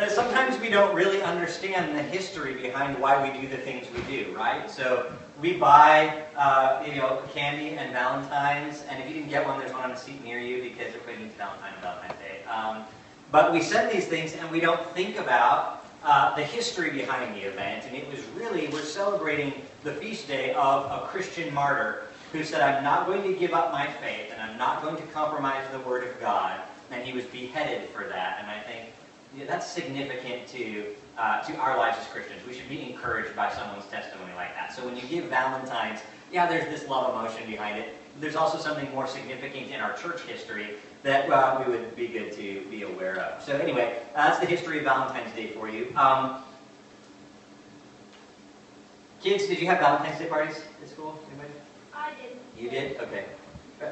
Uh, sometimes we don't really understand the history behind why we do the things we do, right? So we buy, uh, you know, candy and Valentine's, and if you didn't get one, there's one on a seat near you because everybody needs Valentine and Valentine's Day. Um, but we send these things, and we don't think about uh, the history behind the event, and it was really, we're celebrating the feast day of a Christian martyr who said, I'm not going to give up my faith, and I'm not going to compromise the Word of God, and he was beheaded for that. And I think yeah, that's significant to, uh, to our lives as Christians. We should be encouraged by someone's testimony like that. So when you give Valentine's, yeah, there's this love emotion behind it. There's also something more significant in our church history that uh, we would be good to be aware of. So anyway, uh, that's the history of Valentine's Day for you. Um, kids, did you have Valentine's Day parties at school? Anybody? I did. You did? Okay.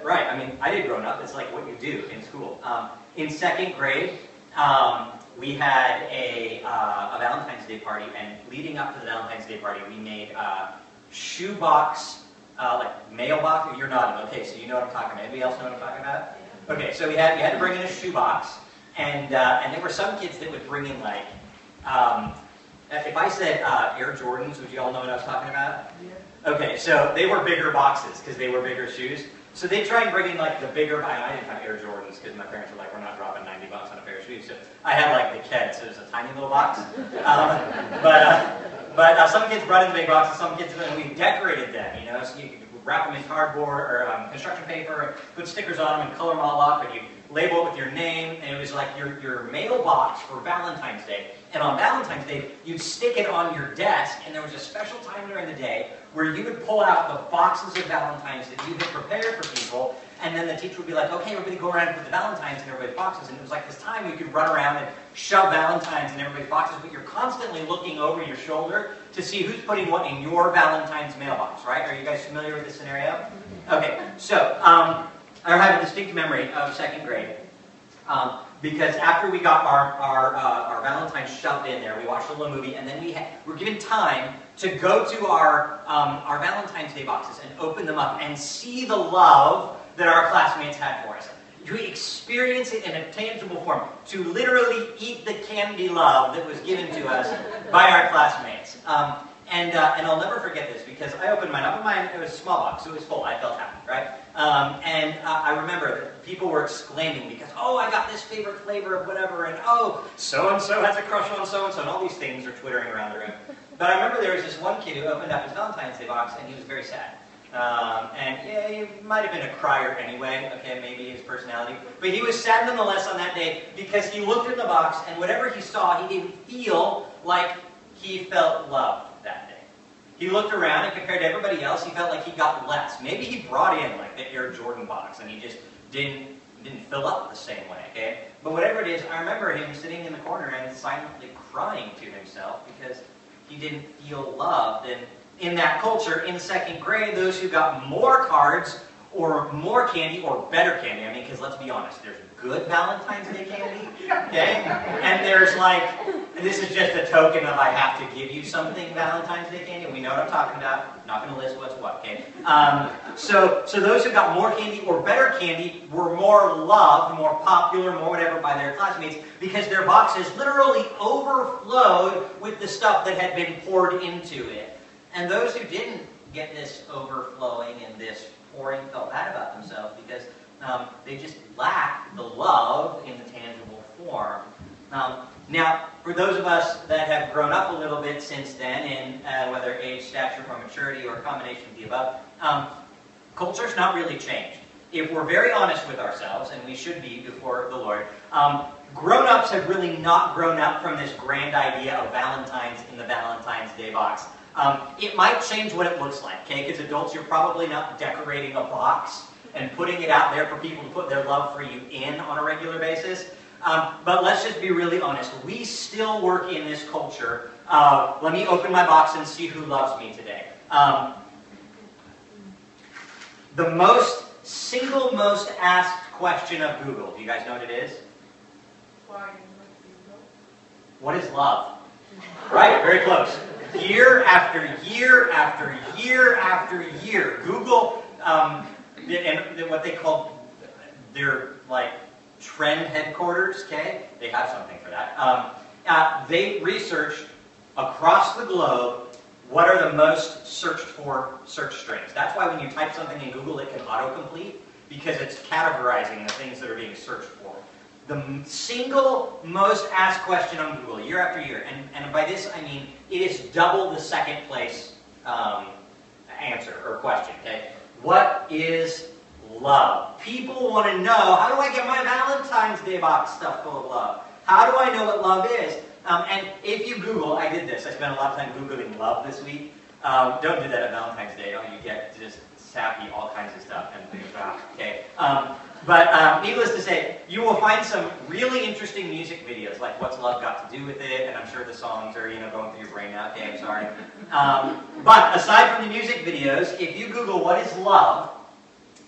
Right. I mean, I did growing up. It's like what you do in school. Um, in second grade, um, we had a, uh, a Valentine's Day party, and leading up to the Valentine's Day party, we made uh, shoebox, uh, like mailbox. You're nodding. Okay, so you know what I'm talking about. Anybody else know what I'm talking about? Okay, so we had we had to bring in a shoebox, and uh, and there were some kids that would bring in like. Um, if I said uh, Air Jordans, would you all know what I was talking about? Yeah. Okay, so they were bigger boxes because they were bigger shoes. So they try and bring in like the bigger. I didn't have Air Jordans because my parents were like, we're not dropping 90 bucks on a pair of shoes. So I had like the Keds, so it was a tiny little box. Um, but uh, but uh, some kids brought in the big boxes. Some kids and we decorated them. You know, so you could wrap them in cardboard or um, construction paper, and put stickers on them, and color them all up, and you label it with your name, and it was like your, your mailbox for Valentine's Day. And on Valentine's Day, you'd stick it on your desk, and there was a special time during the day where you would pull out the boxes of Valentines that you had prepared for people, and then the teacher would be like, okay, everybody go around and put the Valentines in everybody's boxes. And it was like this time you could run around and shove Valentines in everybody's boxes, but you're constantly looking over your shoulder to see who's putting what in your Valentine's mailbox, right? Are you guys familiar with this scenario? Okay, so um, I have a distinct memory of second grade. Um, because after we got our, our, uh, our Valentine's shoved in there, we watched a little movie, and then we were given time to go to our, um, our Valentine's Day boxes and open them up and see the love that our classmates had for us. To experience it in a tangible form, to literally eat the candy love that was given to us by our classmates. Um, and, uh, and I'll never forget this because I opened mine up, and mine it was a small box, it was full. I felt happy, right? Um, and uh, I remember that people were exclaiming because, oh, I got this favorite flavor of whatever, and oh, so and so has a crush on so and so, and all these things are twittering around the room. But I remember there was this one kid who opened up his Valentine's Day box, and he was very sad. Um, and yeah, he might have been a crier anyway, okay, maybe his personality. But he was sad nonetheless on that day because he looked in the box and whatever he saw, he didn't feel like he felt loved. He looked around and compared to everybody else, he felt like he got less. Maybe he brought in like the Air Jordan box and he just didn't didn't fill up the same way, okay? But whatever it is, I remember him sitting in the corner and silently crying to himself because he didn't feel loved. And in that culture, in second grade, those who got more cards or more candy or better candy, I mean, because let's be honest, there's good Valentine's Day candy, okay? And there's like, this is just a token of I have to give you something Valentine's Day candy. And we know what I'm talking about. not going to list what's what, okay? Um, so, so those who got more candy or better candy were more loved, more popular, more whatever by their classmates because their boxes literally overflowed with the stuff that had been poured into it. And those who didn't get this overflowing and this pouring felt bad about themselves because um, they just lack the love in the tangible form. Um, now, for those of us that have grown up a little bit since then, in uh, whether age, stature, or maturity, or a combination of the above, um, culture's not really changed. If we're very honest with ourselves, and we should be before the Lord, um, grown-ups have really not grown up from this grand idea of Valentine's in the Valentine's Day box. Um, it might change what it looks like, okay? Because adults, you're probably not decorating a box and putting it out there for people to put their love for you in on a regular basis. Um, but let's just be really honest. We still work in this culture. Uh, let me open my box and see who loves me today. Um, the most single most asked question of Google. Do you guys know what it is? What is love? Right, very close. Year after year after year after year, Google um, and what they call their like trend headquarters. Okay, they have something for that. Um, uh, they researched across the globe what are the most searched for search strings. That's why when you type something in Google, it can autocomplete because it's categorizing the things that are being searched. The single most asked question on Google year after year, and, and by this I mean it is double the second place um, answer or question. Okay, what is love? People want to know how do I get my Valentine's Day box stuff full of love? How do I know what love is? Um, and if you Google, I did this. I spent a lot of time Googling love this week. Um, don't do that at Valentine's Day. Oh, you get just sappy, all kinds of stuff and. Okay. Um, but um, needless to say, you will find some really interesting music videos, like What's Love Got to Do with It, and I'm sure the songs are, you know, going through your brain now. Okay, I'm sorry. Um, but aside from the music videos, if you Google what is love,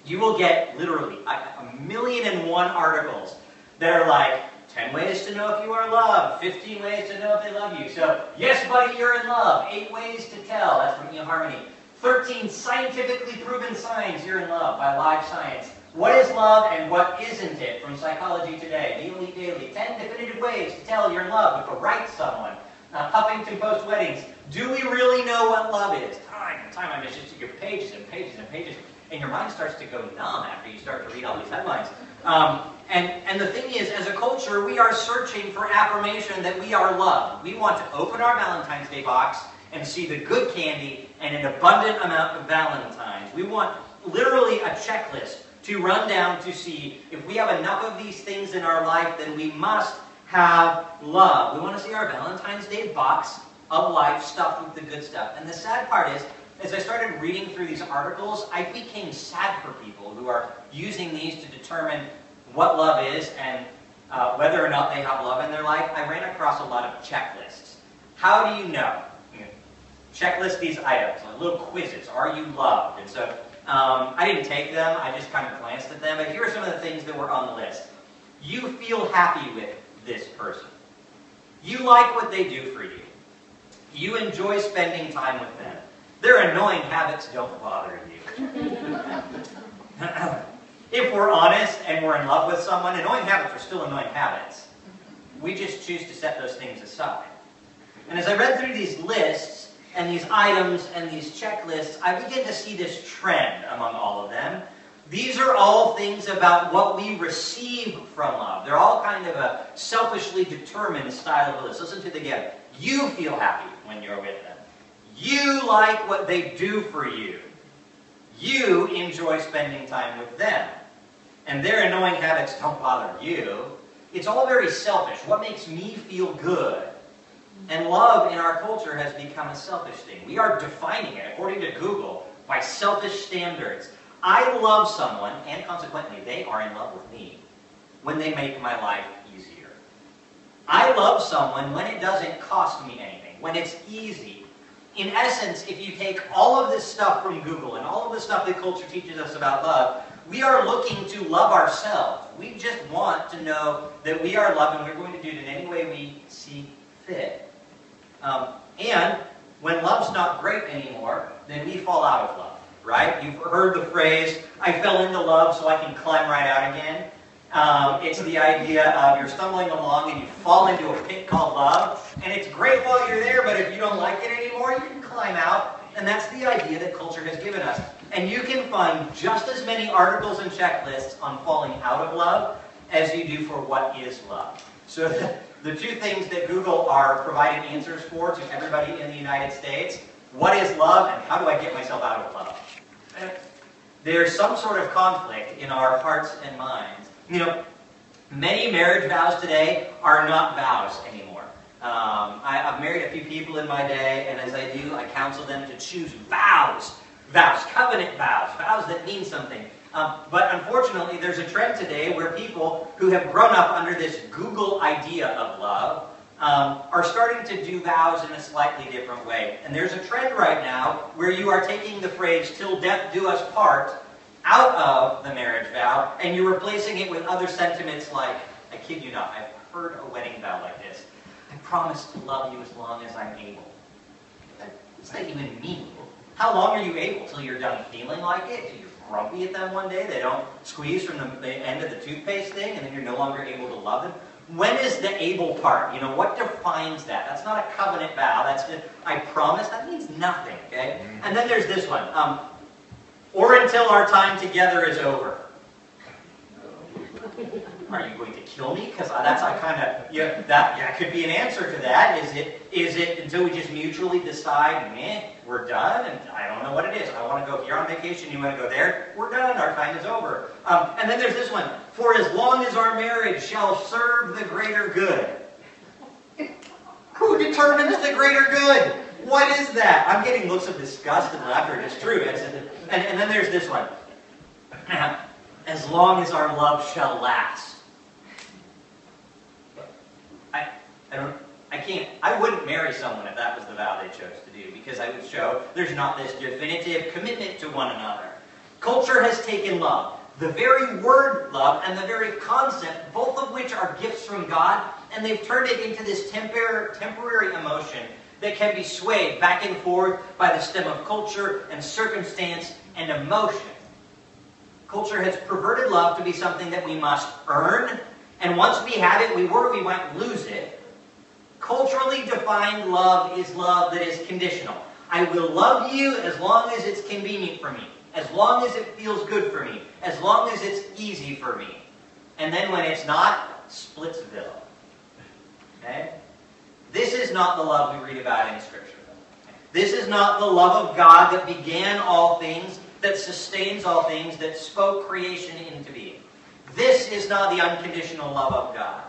you will get literally a, a million and one articles that are like 10 ways to know if you are loved, 15 ways to know if they love you. So, yes, buddy, you're in love. 8 ways to tell. That's from eHarmony. 13 scientifically proven signs you're in love by Live Science. What is love and what isn't it from Psychology Today? Daily Daily. 10 definitive ways to tell you're in love with the right someone. Uh, Huffington Post Weddings. Do we really know what love is? Time and time. I mean, just your pages and pages and pages. And your mind starts to go numb after you start to read all these headlines. Um, and, and the thing is, as a culture, we are searching for affirmation that we are loved. We want to open our Valentine's Day box and see the good candy and an abundant amount of Valentines. We want literally a checklist to run down to see if we have enough of these things in our life, then we must have love. We want to see our Valentine's Day box of life stuffed with the good stuff. And the sad part is, as I started reading through these articles, I became sad for people who are using these to determine what love is and uh, whether or not they have love in their life. I ran across a lot of checklists. How do you know? checklist these items, like little quizzes. Are you loved? And so um, I didn't take them. I just kind of glanced at them. But here are some of the things that were on the list. You feel happy with this person. You like what they do for you. You enjoy spending time with them. Their annoying habits don't bother you. if we're honest and we're in love with someone, annoying habits are still annoying habits. We just choose to set those things aside. And as I read through these lists, and these items and these checklists, I begin to see this trend among all of them. These are all things about what we receive from love. They're all kind of a selfishly determined style of list. Listen to it again. You feel happy when you're with them. You like what they do for you. You enjoy spending time with them. And their annoying habits don't bother you. It's all very selfish. What makes me feel good? And love in our culture has become a selfish thing. We are defining it, according to Google, by selfish standards. I love someone, and consequently, they are in love with me when they make my life easier. I love someone when it doesn't cost me anything, when it's easy. In essence, if you take all of this stuff from Google and all of the stuff that culture teaches us about love, we are looking to love ourselves. We just want to know that we are loved and we're going to do it in any way we see fit. Um, and when love's not great anymore, then we fall out of love, right? You've heard the phrase, I fell into love so I can climb right out again. Um, it's the idea of you're stumbling along and you fall into a pit called love, and it's great while you're there, but if you don't like it anymore, you can climb out. And that's the idea that culture has given us. And you can find just as many articles and checklists on falling out of love as you do for what is love. So the two things that Google are providing answers for to everybody in the United States, what is love and how do I get myself out of love? There's some sort of conflict in our hearts and minds. You know, many marriage vows today are not vows anymore. Um, I, have married a few people in my day, and as I do, I counsel them to choose vows. Vows, covenant vows, vows that mean something. Um, but unfortunately, there's a trend today where people who have grown up under this Google idea of love um, are starting to do vows in a slightly different way. And there's a trend right now where you are taking the phrase, till death do us part, out of the marriage vow, and you're replacing it with other sentiments like, I kid you not, I've heard a wedding vow like this. I promise to love you as long as I'm able. What's that even mean? How long are you able? Till you're done feeling like it? Till you're grumpy at them one day? They don't squeeze from the, the end of the toothpaste thing and then you're no longer able to love them? When is the able part? You know, what defines that? That's not a covenant vow. That's just, I promise. That means nothing, okay? Mm-hmm. And then there's this one. Um, or until our time together is over. Are you going to kill me? Because that's I kind of yeah that yeah could be an answer to that. Is it is it until we just mutually decide, meh, we're done, and I don't know what it is. I want to go. You're on vacation. You want to go there. We're done. Our time is over. Um, and then there's this one. For as long as our marriage shall serve the greater good. Who determines the greater good? What is that? I'm getting looks of disgust and laughter. It's true. It's, and, and then there's this one. As long as our love shall last. I, I don't. I can't. I wouldn't marry someone if that was the vow they chose to do, because I would show there's not this definitive commitment to one another. Culture has taken love, the very word love, and the very concept, both of which are gifts from God, and they've turned it into this tempor- temporary emotion that can be swayed back and forth by the stem of culture and circumstance and emotion. Culture has perverted love to be something that we must earn, and once we have it, we worry we might lose it. Culturally defined love is love that is conditional. I will love you as long as it's convenient for me, as long as it feels good for me, as long as it's easy for me. And then when it's not, Splitsville. Okay? This is not the love we read about in Scripture. This is not the love of God that began all things, that sustains all things, that spoke creation into being. This is not the unconditional love of God.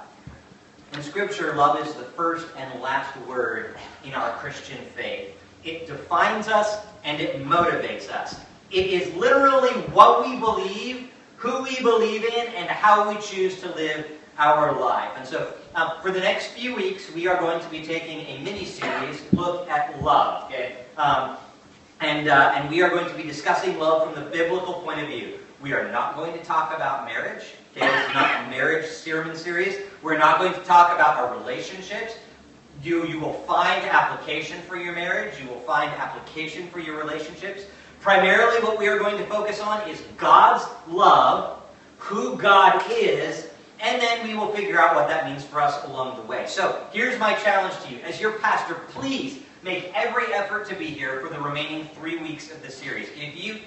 In Scripture, love is the first and last word in our Christian faith. It defines us and it motivates us. It is literally what we believe, who we believe in, and how we choose to live our life. And so, um, for the next few weeks, we are going to be taking a mini series look at love. Okay, um, and uh, and we are going to be discussing love from the biblical point of view. We are not going to talk about marriage. Is not a marriage sermon series. We're not going to talk about our relationships. You, you will find application for your marriage. You will find application for your relationships. Primarily, what we are going to focus on is God's love, who God is, and then we will figure out what that means for us along the way. So, here's my challenge to you. As your pastor, please make every effort to be here for the remaining three weeks of the series. If you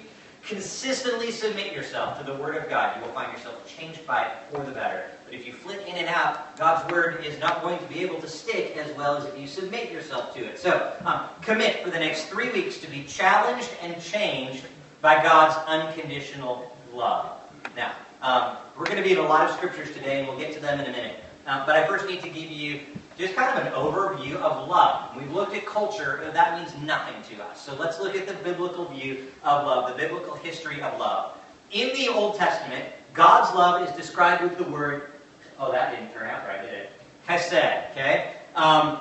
consistently submit yourself to the Word of God, you will find yourself changed by it for the better. But if you flit in and out, God's Word is not going to be able to stick as well as if you submit yourself to it. So, um, commit for the next three weeks to be challenged and changed by God's unconditional love. Now, um, we're going to be in a lot of scriptures today, and we'll get to them in a minute. Uh, but I first need to give you just kind of an overview of love. We've looked at culture, that means nothing to us. So let's look at the biblical view of love, the biblical history of love. In the Old Testament, God's love is described with the word, oh, that didn't turn out right, did it? Hesed, okay? Um,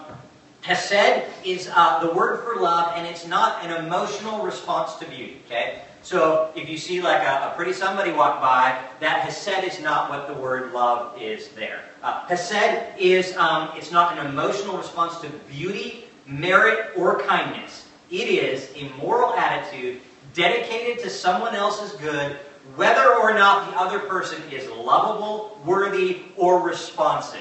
Hesed is uh, the word for love, and it's not an emotional response to beauty, okay? So if you see like a, a pretty somebody walk by, that Hesed is not what the word love is there. Uh, Hesed is, um, it's not an emotional response to beauty, merit, or kindness. It is a moral attitude dedicated to someone else's good, whether or not the other person is lovable, worthy, or responsive.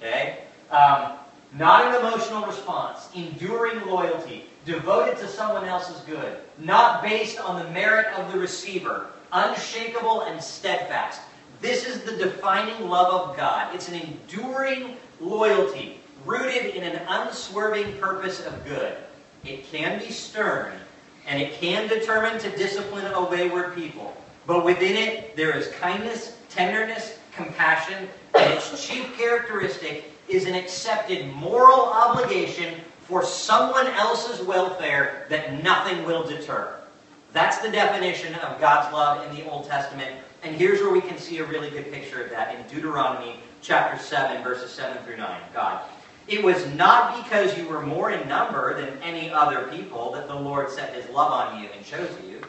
Okay? Um, not an emotional response, enduring loyalty, devoted to someone else's good, not based on the merit of the receiver, unshakable and steadfast. This is the defining love of God. It's an enduring loyalty rooted in an unswerving purpose of good. It can be stern, and it can determine to discipline a wayward people. But within it, there is kindness, tenderness, compassion, and its chief characteristic is an accepted moral obligation for someone else's welfare that nothing will deter. That's the definition of God's love in the Old Testament. And here's where we can see a really good picture of that in Deuteronomy chapter 7, verses 7 through 9. God. It was not because you were more in number than any other people that the Lord set his love on you and chose you.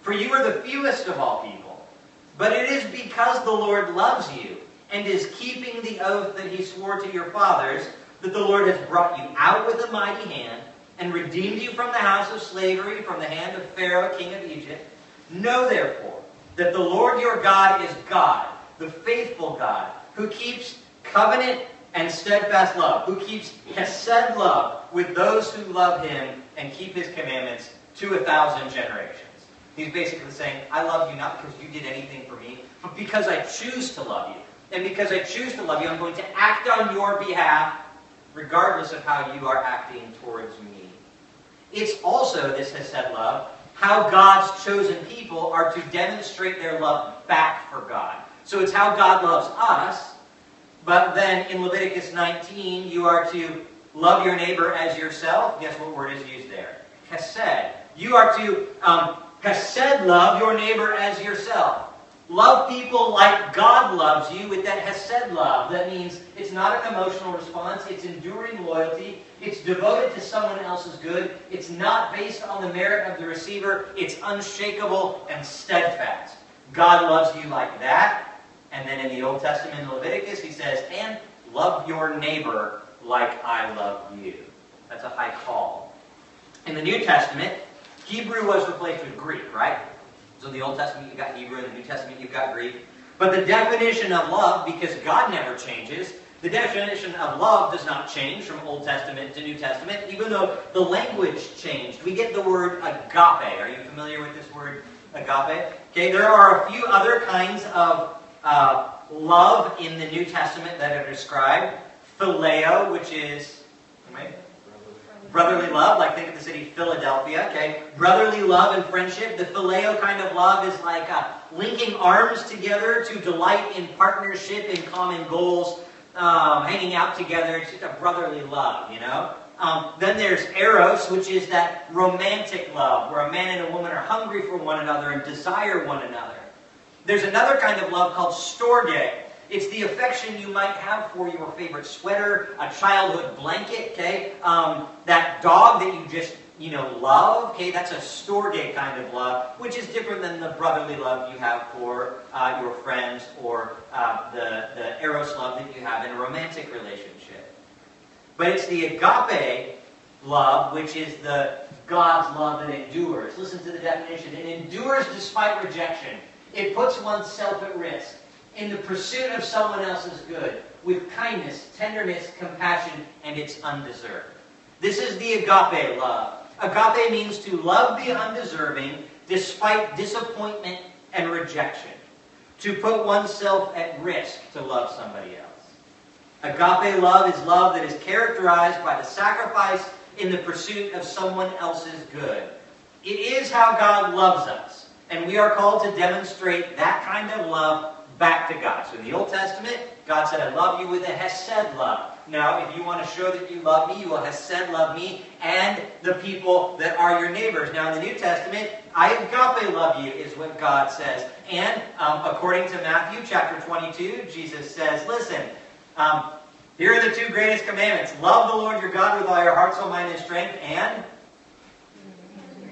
For you are the fewest of all people. But it is because the Lord loves you and is keeping the oath that he swore to your fathers that the Lord has brought you out with a mighty hand and redeemed you from the house of slavery, from the hand of Pharaoh, king of Egypt. Know therefore that the Lord your God is God, the faithful God, who keeps covenant and steadfast love, who keeps hesed love with those who love him and keep his commandments to a thousand generations. He's basically saying, I love you not because you did anything for me, but because I choose to love you. And because I choose to love you, I'm going to act on your behalf regardless of how you are acting towards me. It's also, this hesed love, how God's chosen people are to demonstrate their love back for God. So it's how God loves us, but then in Leviticus 19, you are to love your neighbor as yourself. Guess what word is used there? Hesed. You are to um, hesed love your neighbor as yourself. Love people like God loves you with that Hesed love. That means it's not an emotional response, it's enduring loyalty, it's devoted to someone else's good, it's not based on the merit of the receiver, it's unshakable and steadfast. God loves you like that. And then in the Old Testament in Leviticus, he says, and love your neighbor like I love you. That's a high call. In the New Testament, Hebrew was replaced with Greek, right? So in the Old Testament, you've got Hebrew. In the New Testament, you've got Greek. But the definition of love, because God never changes, the definition of love does not change from Old Testament to New Testament, even though the language changed. We get the word agape. Are you familiar with this word agape? Okay, there are a few other kinds of uh, love in the New Testament that are described. Phileo, which is, right? Brotherly love, like think of the city Philadelphia, okay? Brotherly love and friendship. The phileo kind of love is like uh, linking arms together to delight in partnership and common goals, um, hanging out together. It's just a brotherly love, you know? Um, then there's eros, which is that romantic love, where a man and a woman are hungry for one another and desire one another. There's another kind of love called storge, it's the affection you might have for your favorite sweater, a childhood blanket, okay? Um, that dog that you just, you know, love, okay? That's a storge kind of love, which is different than the brotherly love you have for uh, your friends or uh, the, the eros love that you have in a romantic relationship. But it's the agape love, which is the God's love that endures. Listen to the definition. It endures despite rejection. It puts oneself at risk in the pursuit of someone else's good with kindness, tenderness, compassion, and it's undeserved. This is the agape love. Agape means to love the undeserving despite disappointment and rejection. To put oneself at risk to love somebody else. Agape love is love that is characterized by the sacrifice in the pursuit of someone else's good. It is how God loves us, and we are called to demonstrate that kind of love back to God. So in the Old Testament, God said, I love you with a Hesed love. Now, if you want to show that you love me, you will Hesed love me and the people that are your neighbors. Now, in the New Testament, I agape love you, is what God says. And um, according to Matthew chapter 22, Jesus says, listen, um, here are the two greatest commandments. Love the Lord your God with all your heart, soul, mind, and strength, and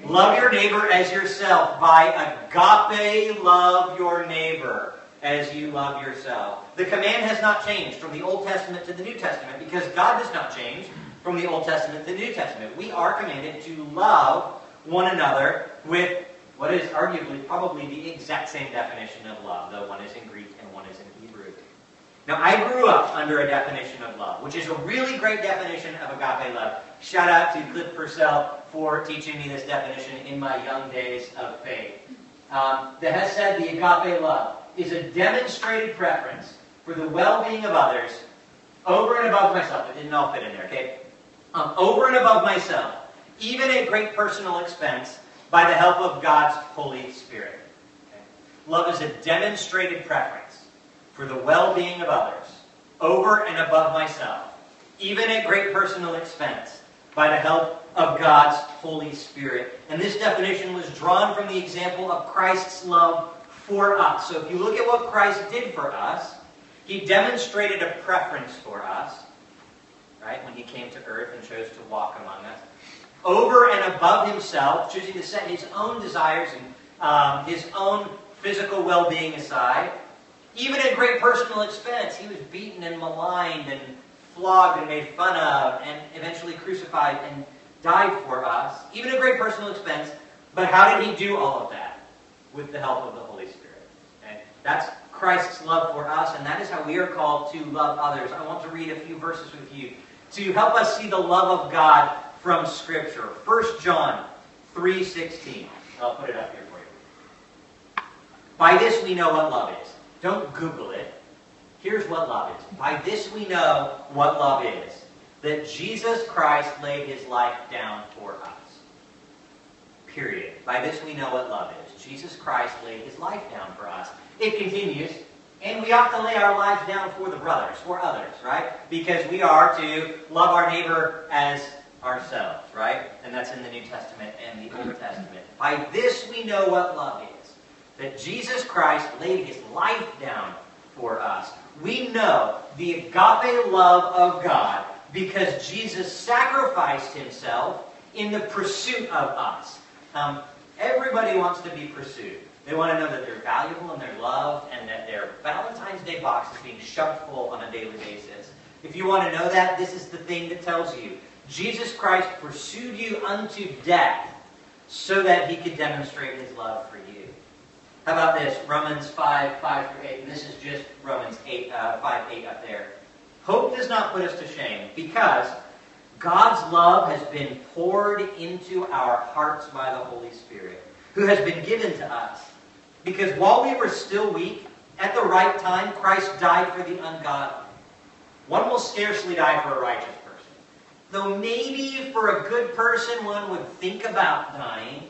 love your neighbor as yourself. By agape, love your neighbor as you love yourself. The command has not changed from the Old Testament to the New Testament because God does not change from the Old Testament to the New Testament. We are commanded to love one another with what is arguably probably the exact same definition of love, though one is in Greek and one is in Hebrew. Now, I grew up under a definition of love, which is a really great definition of agape love. Shout out to Cliff Purcell for teaching me this definition in my young days of faith. Um, that has said the agape love is a demonstrated preference for the well-being of others over and above myself. It didn't all fit in there, okay? Um, over and above myself, even at great personal expense, by the help of God's Holy Spirit. Love is a demonstrated preference for the well-being of others over and above myself, even at great personal expense, by the help of God's Holy Spirit. And this definition was drawn from the example of Christ's love for us. So if you look at what Christ did for us, he demonstrated a preference for us, right, when he came to earth and chose to walk among us. Over and above himself, choosing to set his own desires and um, his own physical well being aside, even at great personal expense. He was beaten and maligned and flogged and made fun of and eventually crucified and died for us, even at great personal expense. But how did he do all of that? With the help of the? That's Christ's love for us, and that is how we are called to love others. I want to read a few verses with you to help us see the love of God from Scripture. 1 John 3.16. I'll put it up here for you. By this we know what love is. Don't Google it. Here's what love is. By this we know what love is. That Jesus Christ laid his life down for us. Period. By this we know what love is. Jesus Christ laid his life down for us. It continues, and we ought to lay our lives down for the brothers, for others, right? Because we are to love our neighbor as ourselves, right? And that's in the New Testament and the Old Testament. By this we know what love is. That Jesus Christ laid his life down for us. We know the agape love of God because Jesus sacrificed himself in the pursuit of us. Um, everybody wants to be pursued. They want to know that they're valuable and they're loved and that their Valentine's Day box is being shoved full on a daily basis. If you want to know that, this is the thing that tells you. Jesus Christ pursued you unto death so that he could demonstrate his love for you. How about this? Romans 5, 5 through 8. And this is just Romans 8, uh, 5, 8 up there. Hope does not put us to shame because God's love has been poured into our hearts by the Holy Spirit, who has been given to us. Because while we were still weak, at the right time, Christ died for the ungodly. One will scarcely die for a righteous person. Though maybe for a good person one would think about dying,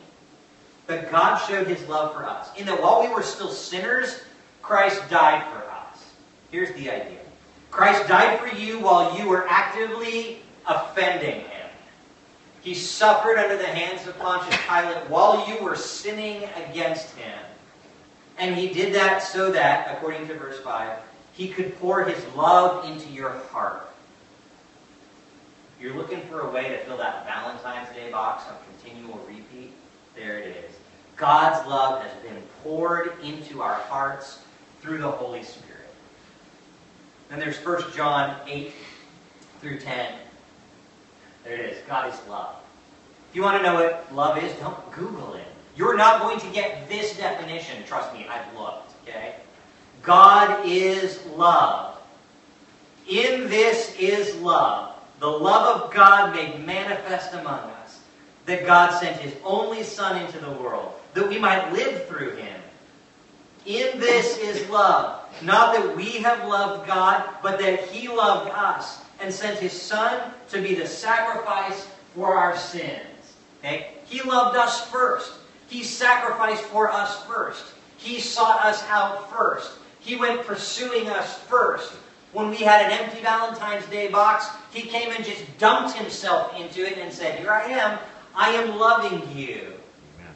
but God showed his love for us. In that while we were still sinners, Christ died for us. Here's the idea. Christ died for you while you were actively offending him. He suffered under the hands of Pontius Pilate while you were sinning against him. And he did that so that, according to verse 5, he could pour his love into your heart. You're looking for a way to fill that Valentine's Day box on continual repeat? There it is. God's love has been poured into our hearts through the Holy Spirit. Then there's 1 John 8 through 10. There it is. God is love. If you want to know what love is, don't Google it. You're not going to get this definition. Trust me, I've looked. Okay? God is love. In this is love. The love of God made manifest among us. That God sent his only Son into the world, that we might live through him. In this is love. Not that we have loved God, but that he loved us and sent his Son to be the sacrifice for our sins. Okay? He loved us first. He sacrificed for us first. He sought us out first. He went pursuing us first. When we had an empty Valentine's Day box, he came and just dumped himself into it and said, Here I am. I am loving you. Amen.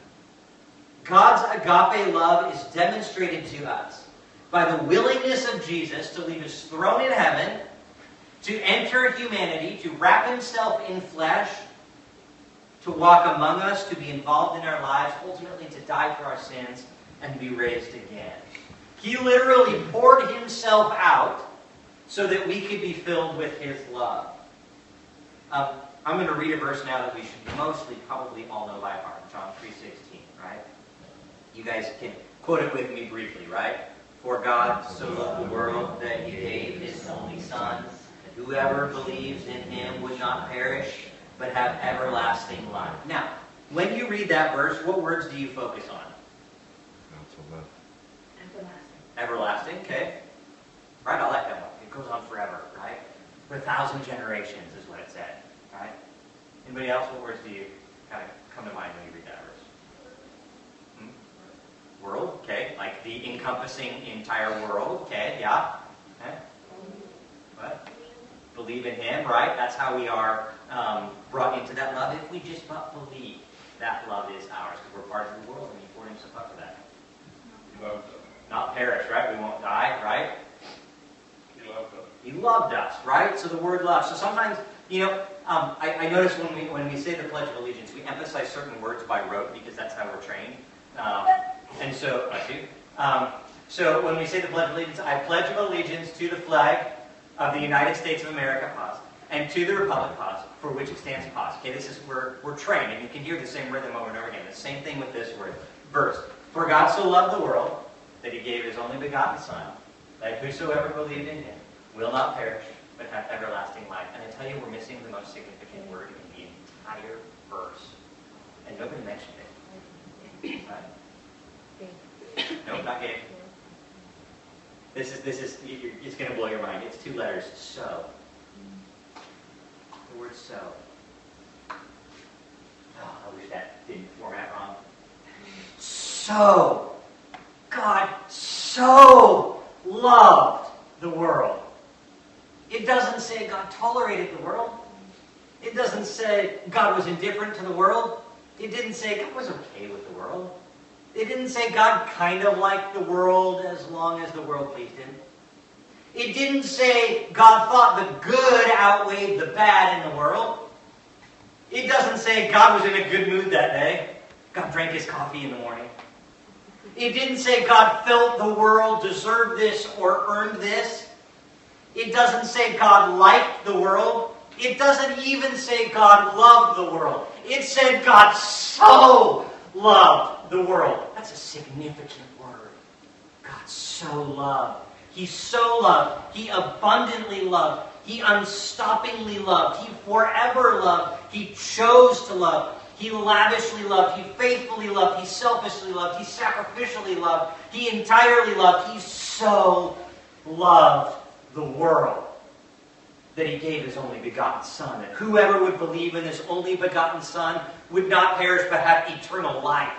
God's agape love is demonstrated to us by the willingness of Jesus to leave his throne in heaven, to enter humanity, to wrap himself in flesh, to walk among us, to be involved in our lives, ultimately to die for our sins, and be raised again. He literally poured himself out so that we could be filled with his love. Um, I'm going to read a verse now that we should mostly probably all know by heart, John 3.16, right? You guys can quote it with me briefly, right? For God so loved the world that he gave his only Son, whoever believes in him would not perish, but have everlasting life. Now, when you read that verse, what words do you focus on? Everlasting. Everlasting, okay. Right, I like that one. It goes on forever, right? For a thousand generations is what it said, right? Anybody else, what words do you kind of come to mind when you read that verse? Hmm? World, okay. Like the encompassing entire world, okay, yeah. Believe in Him, right? That's how we are um, brought into that love. If we just but believe that love is ours, because we're part of the world, and He poured Himself out for that. He loved us. Not perish, right? We won't die, right? He loved us. He loved us, right? So the word love. So sometimes, you know, um, I, I notice when we when we say the Pledge of Allegiance, we emphasize certain words by rote because that's how we're trained. Um, and so, I see. Um, so when we say the Pledge of Allegiance, I pledge allegiance to the flag of the United States of America, pause, and to the republic, pause, for which it stands, pause. Okay, this is we're we're trained, and you can hear the same rhythm over and over again. The same thing with this word verse. For God so loved the world that He gave His only begotten Son, that whosoever believed in Him will not perish, but have everlasting life. And I tell you, we're missing the most significant word in the entire verse, and nobody mentioned it. Right? No, not Gabe. This is this is it's going to blow your mind. It's two letters. So. The word so. Oh, I wish that didn't format wrong. So, God so loved the world. It doesn't say God tolerated the world. It doesn't say God was indifferent to the world. It didn't say God was okay with the world. It didn't say God kind of liked the world as long as the world pleased him. It didn't say God thought the good outweighed the bad in the world. It doesn't say God was in a good mood that day. God drank his coffee in the morning. It didn't say God felt the world deserved this or earned this. It doesn't say God liked the world. It doesn't even say God loved the world. It said God so loved the world. That's a significant word. God so loved. He so loved. He abundantly loved. He unstoppingly loved. He forever loved. He chose to love. He lavishly loved. He faithfully loved. He selfishly loved. He sacrificially loved. He entirely loved. He so loved the world that he gave his only begotten Son. That whoever would believe in this only begotten Son would not perish but have eternal life.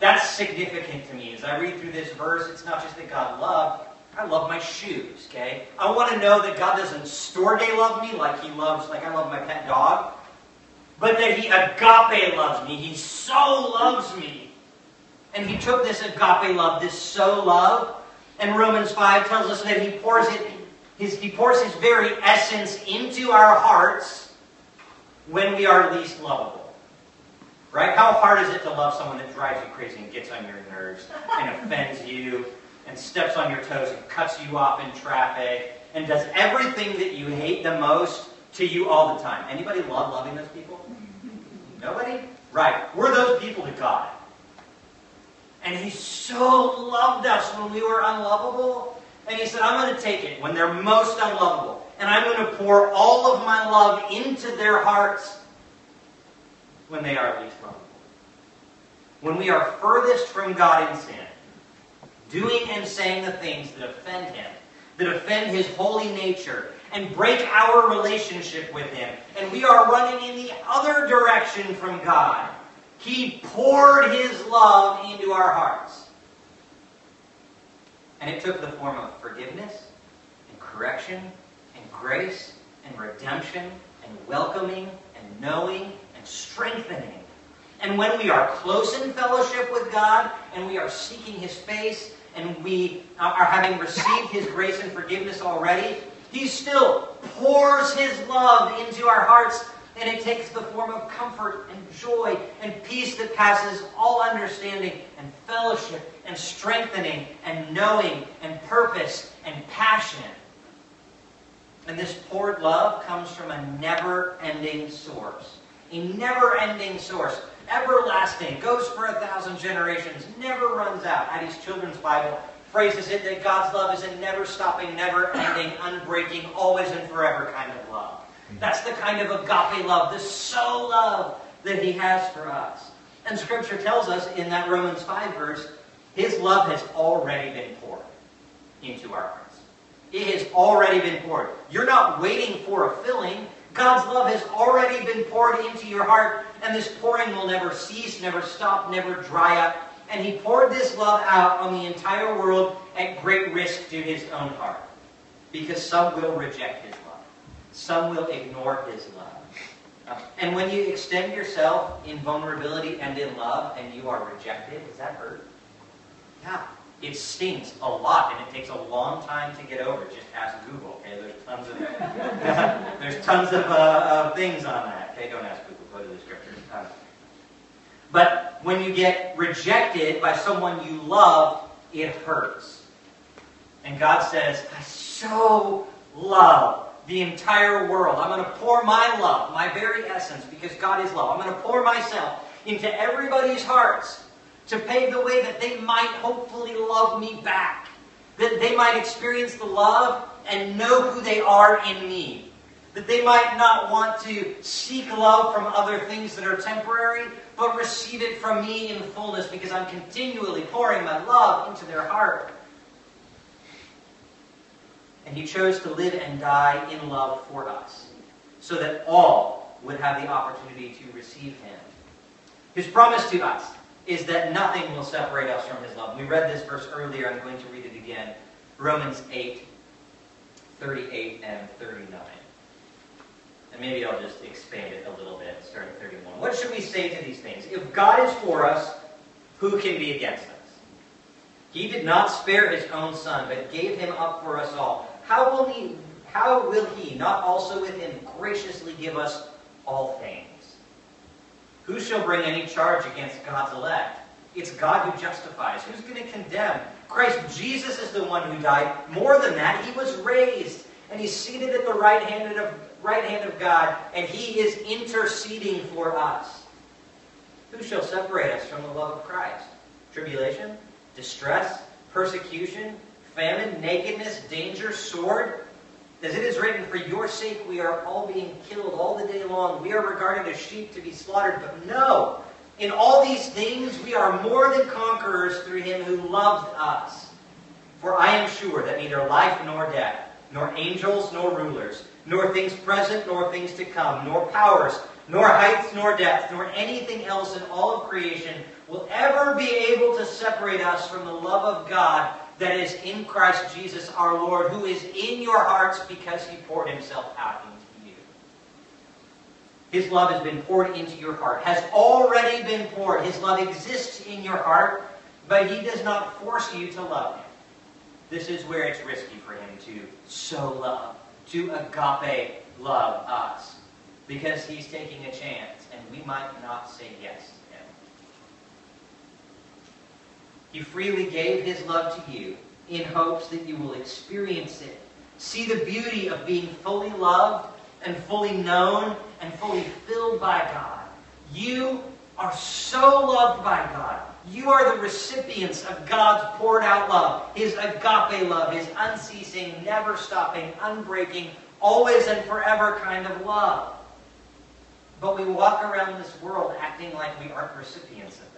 That's significant to me. As I read through this verse, it's not just that God loved, I love my shoes, okay? I want to know that God doesn't storge love me like he loves, like I love my pet dog, but that he agape loves me. He so loves me. And he took this agape love, this so love, and Romans 5 tells us that he pours it, his, he pours his very essence into our hearts when we are least lovable. Right? How hard is it to love someone that drives you crazy and gets on your nerves and offends you and steps on your toes and cuts you off in traffic and does everything that you hate the most to you all the time? Anybody love loving those people? Nobody? Right. We're those people to God. And He so loved us when we were unlovable. And He said, I'm going to take it when they're most unlovable. And I'm going to pour all of my love into their hearts when they are least lovable. When we are furthest from God in sin, doing and saying the things that offend Him, that offend His holy nature, and break our relationship with Him, and we are running in the other direction from God, He poured His love into our hearts. And it took the form of forgiveness, and correction, and grace, and redemption, and welcoming, and knowing, strengthening. And when we are close in fellowship with God, and we are seeking His face, and we are having received His grace and forgiveness already, He still pours His love into our hearts, and it takes the form of comfort and joy and peace that passes all understanding, and fellowship and strengthening and knowing and purpose and passion. And this poured love comes from a never ending source. A never ending source. Everlasting, goes for a thousand generations, never runs out. Addie's Children's Bible phrases it that God's love is a never stopping, never ending, unbreaking, always and forever kind of love. Mm-hmm. That's the kind of agape love, the so love that He has for us. And Scripture tells us in that Romans 5 verse, His love has already been poured into our hearts. It has already been poured. You're not waiting for a filling. God's love has already been poured into your heart, and this pouring will never cease, never stop, never dry up. And He poured this love out on the entire world at great risk to His own heart, because some will reject His love. some will ignore his love. And when you extend yourself in vulnerability and in love and you are rejected, does that hurt? Yeah. It stinks a lot and it takes a long time to get over. Just ask Google, okay? There's tons of there's tons of uh, things on that. Okay, don't ask Google. Go to the scriptures. Uh, but when you get rejected by someone you love, it hurts. And God says, I so love the entire world. I'm going to pour my love, my very essence, because God is love. I'm going to pour myself into everybody's hearts to pave the way that they might hopefully love me back. That they might experience the love and know who they are in me. That they might not want to seek love from other things that are temporary, but receive it from me in fullness because I'm continually pouring my love into their heart. And he chose to live and die in love for us, so that all would have the opportunity to receive him. His promise to us is that nothing will separate us from his love. We read this verse earlier. I'm going to read it again. Romans 8, 38 and 39. And maybe I'll just expand it a little bit, starting 31. What should we say to these things? If God is for us, who can be against us? He did not spare his own son, but gave him up for us all. How will he, how will he not also with him graciously give us all things? Who shall bring any charge against God's elect? It's God who justifies. Who's going to condemn? Christ Jesus is the one who died. More than that, he was raised. And he's seated at the right hand of, right hand of God, and he is interceding for us. Who shall separate us from the love of Christ? Tribulation? Distress? Persecution? Famine? Nakedness? Danger? Sword? As it is written, For your sake we are all being killed all the day long. We are regarded as sheep to be slaughtered. But no, in all these things we are more than conquerors through him who loved us. For I am sure that neither life nor death, nor angels nor rulers, nor things present nor things to come, nor powers, nor heights nor depths, nor anything else in all of creation will ever be able to separate us from the love of God that is in Christ Jesus our Lord, who is in your hearts because he poured himself out into you. His love has been poured into your heart, has already been poured. His love exists in your heart, but he does not force you to love him. This is where it's risky for him to so love, to agape love us, because he's taking a chance, and we might not say yes He freely gave his love to you in hopes that you will experience it. See the beauty of being fully loved and fully known and fully filled by God. You are so loved by God. You are the recipients of God's poured out love, His agape love, His unceasing, never stopping, unbreaking, always and forever kind of love. But we walk around this world acting like we aren't recipients of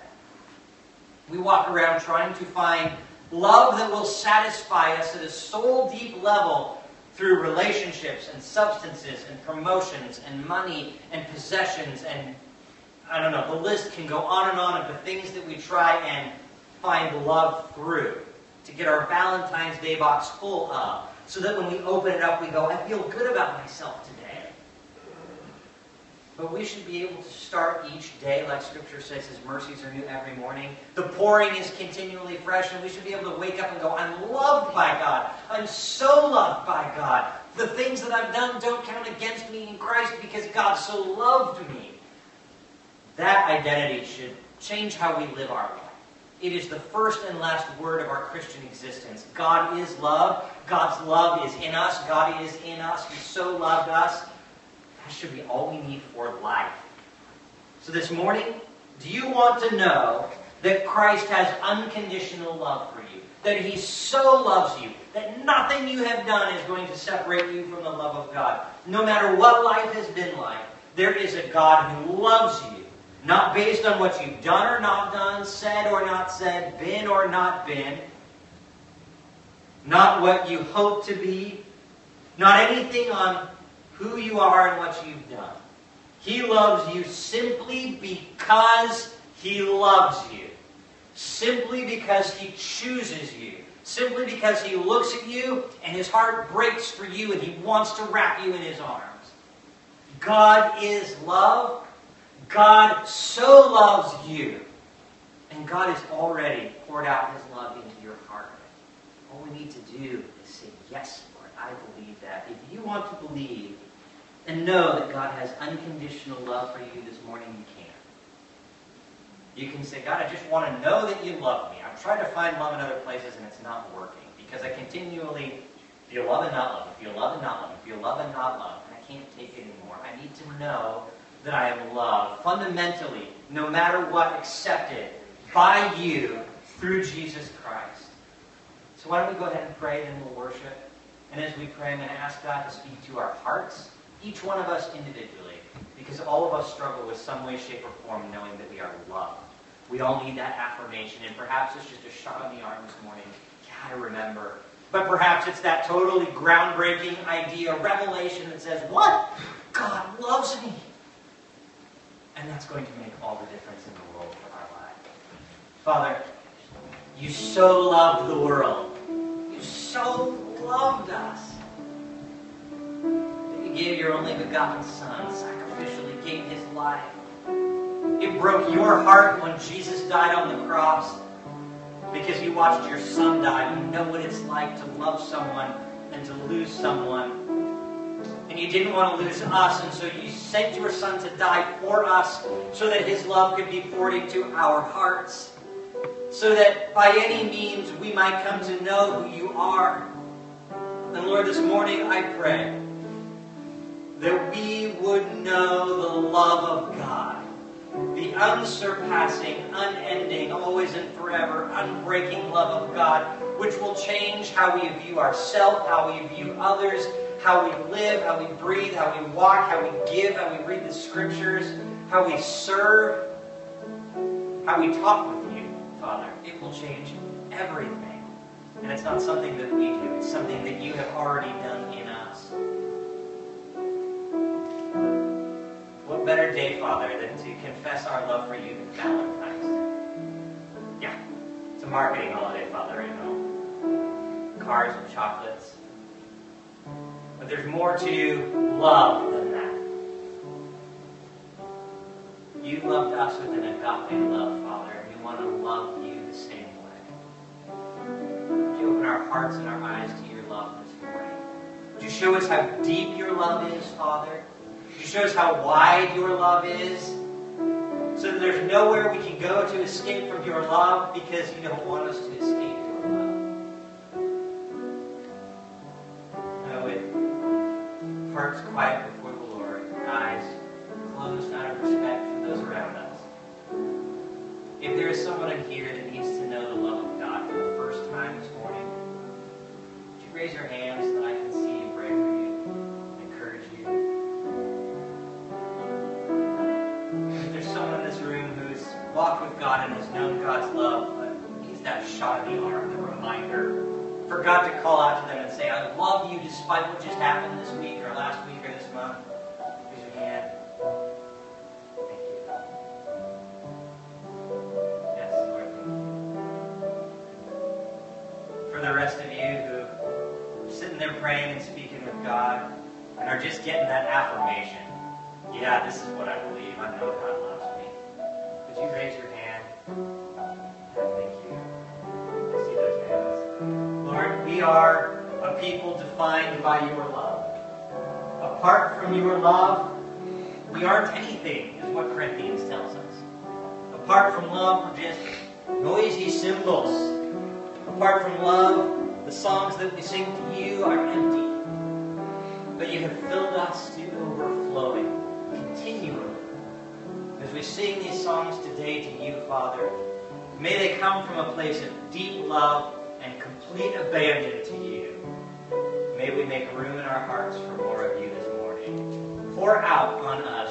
we walk around trying to find love that will satisfy us at a soul deep level through relationships and substances and promotions and money and possessions and I don't know, the list can go on and on of the things that we try and find love through to get our Valentine's Day box full of. So that when we open it up, we go, I feel good about myself today. But we should be able to start each day, like Scripture says, His mercies are new every morning. The pouring is continually fresh, and we should be able to wake up and go, I'm loved by God. I'm so loved by God. The things that I've done don't count against me in Christ because God so loved me. That identity should change how we live our life. It is the first and last word of our Christian existence. God is love. God's love is in us. God is in us. He so loved us that should be all we need for life. So this morning, do you want to know that Christ has unconditional love for you? That he so loves you that nothing you have done is going to separate you from the love of God. No matter what life has been like, there is a God who loves you. Not based on what you've done or not done, said or not said, been or not been. Not what you hope to be. Not anything on who you are and what you've done. He loves you simply because He loves you. Simply because He chooses you. Simply because He looks at you and His heart breaks for you and He wants to wrap you in His arms. God is love. God so loves you. And God has already poured out his love into your heart. All we need to do is say, Yes, Lord, I believe that. If you want to believe and know that God has unconditional love for you this morning, you can. You can say, God, I just want to know that you love me. I've tried to find love in other places and it's not working because I continually feel love and not love, feel love and not love, feel love and not love, and I can't take it anymore. I need to know that I am loved fundamentally, no matter what, accepted by you through Jesus Christ. So why don't we go ahead and pray, then we'll worship. And as we pray, I'm going to ask God to speak to our hearts, each one of us individually, because all of us struggle with some way, shape, or form knowing that we are loved. We all need that affirmation, and perhaps it's just a shot on the arm this morning. You gotta remember. But perhaps it's that totally groundbreaking idea, revelation that says, What? God loves me. And that's going to make all the difference in the world for our lives. Father, you so loved the world. You so loved us. Gave your only begotten Son, sacrificially gave his life. It broke your heart when Jesus died on the cross because you watched your son die. You know what it's like to love someone and to lose someone. And you didn't want to lose us, and so you sent your son to die for us so that his love could be poured into our hearts. So that by any means we might come to know who you are. And Lord, this morning I pray that we would know the love of God the unsurpassing, unending, always and forever, unbreaking love of God, which will change how we view ourselves, how we view others, how we live, how we breathe, how we walk, how we give, how we read the scriptures, how we serve, how we talk with you, Father. It will change everything. And it's not something that we do, it's something that you have already done in us. Day, Father, than to confess our love for you than Valentine's Yeah, it's a marketing holiday, Father, I know. Cars and chocolates. But there's more to love than that. You loved us with an agape love, Father, and we want to love you the same way. Would you open our hearts and our eyes to your love this morning? Would you show us how deep your love is, Father? It shows how wide your love is, so that there's nowhere we can go to escape from your love because you don't want us to escape your love. No, it hearts quiet before the Lord, eyes closed out of respect for those around us. If there is someone here that needs to know the love of God for the first time this morning, would you raise your hands shot in the arm, the reminder, for God to call out to them and say, I love you despite what just happened this week or last week or this month. Raise your hand. Thank you. Yes. For the rest of you who are sitting there praying and speaking with God and are just getting that affirmation. Yeah, this is what I believe. I know God loves me. Would you raise your hand? We are a people defined by your love. Apart from your love, we aren't anything, is what Corinthians tells us. Apart from love, we're just noisy cymbals. Apart from love, the songs that we sing to you are empty. But you have filled us to overflowing continually. As we sing these songs today to you, Father, may they come from a place of deep love complete abandon to you. May we make room in our hearts for more of you this morning. Pour out on us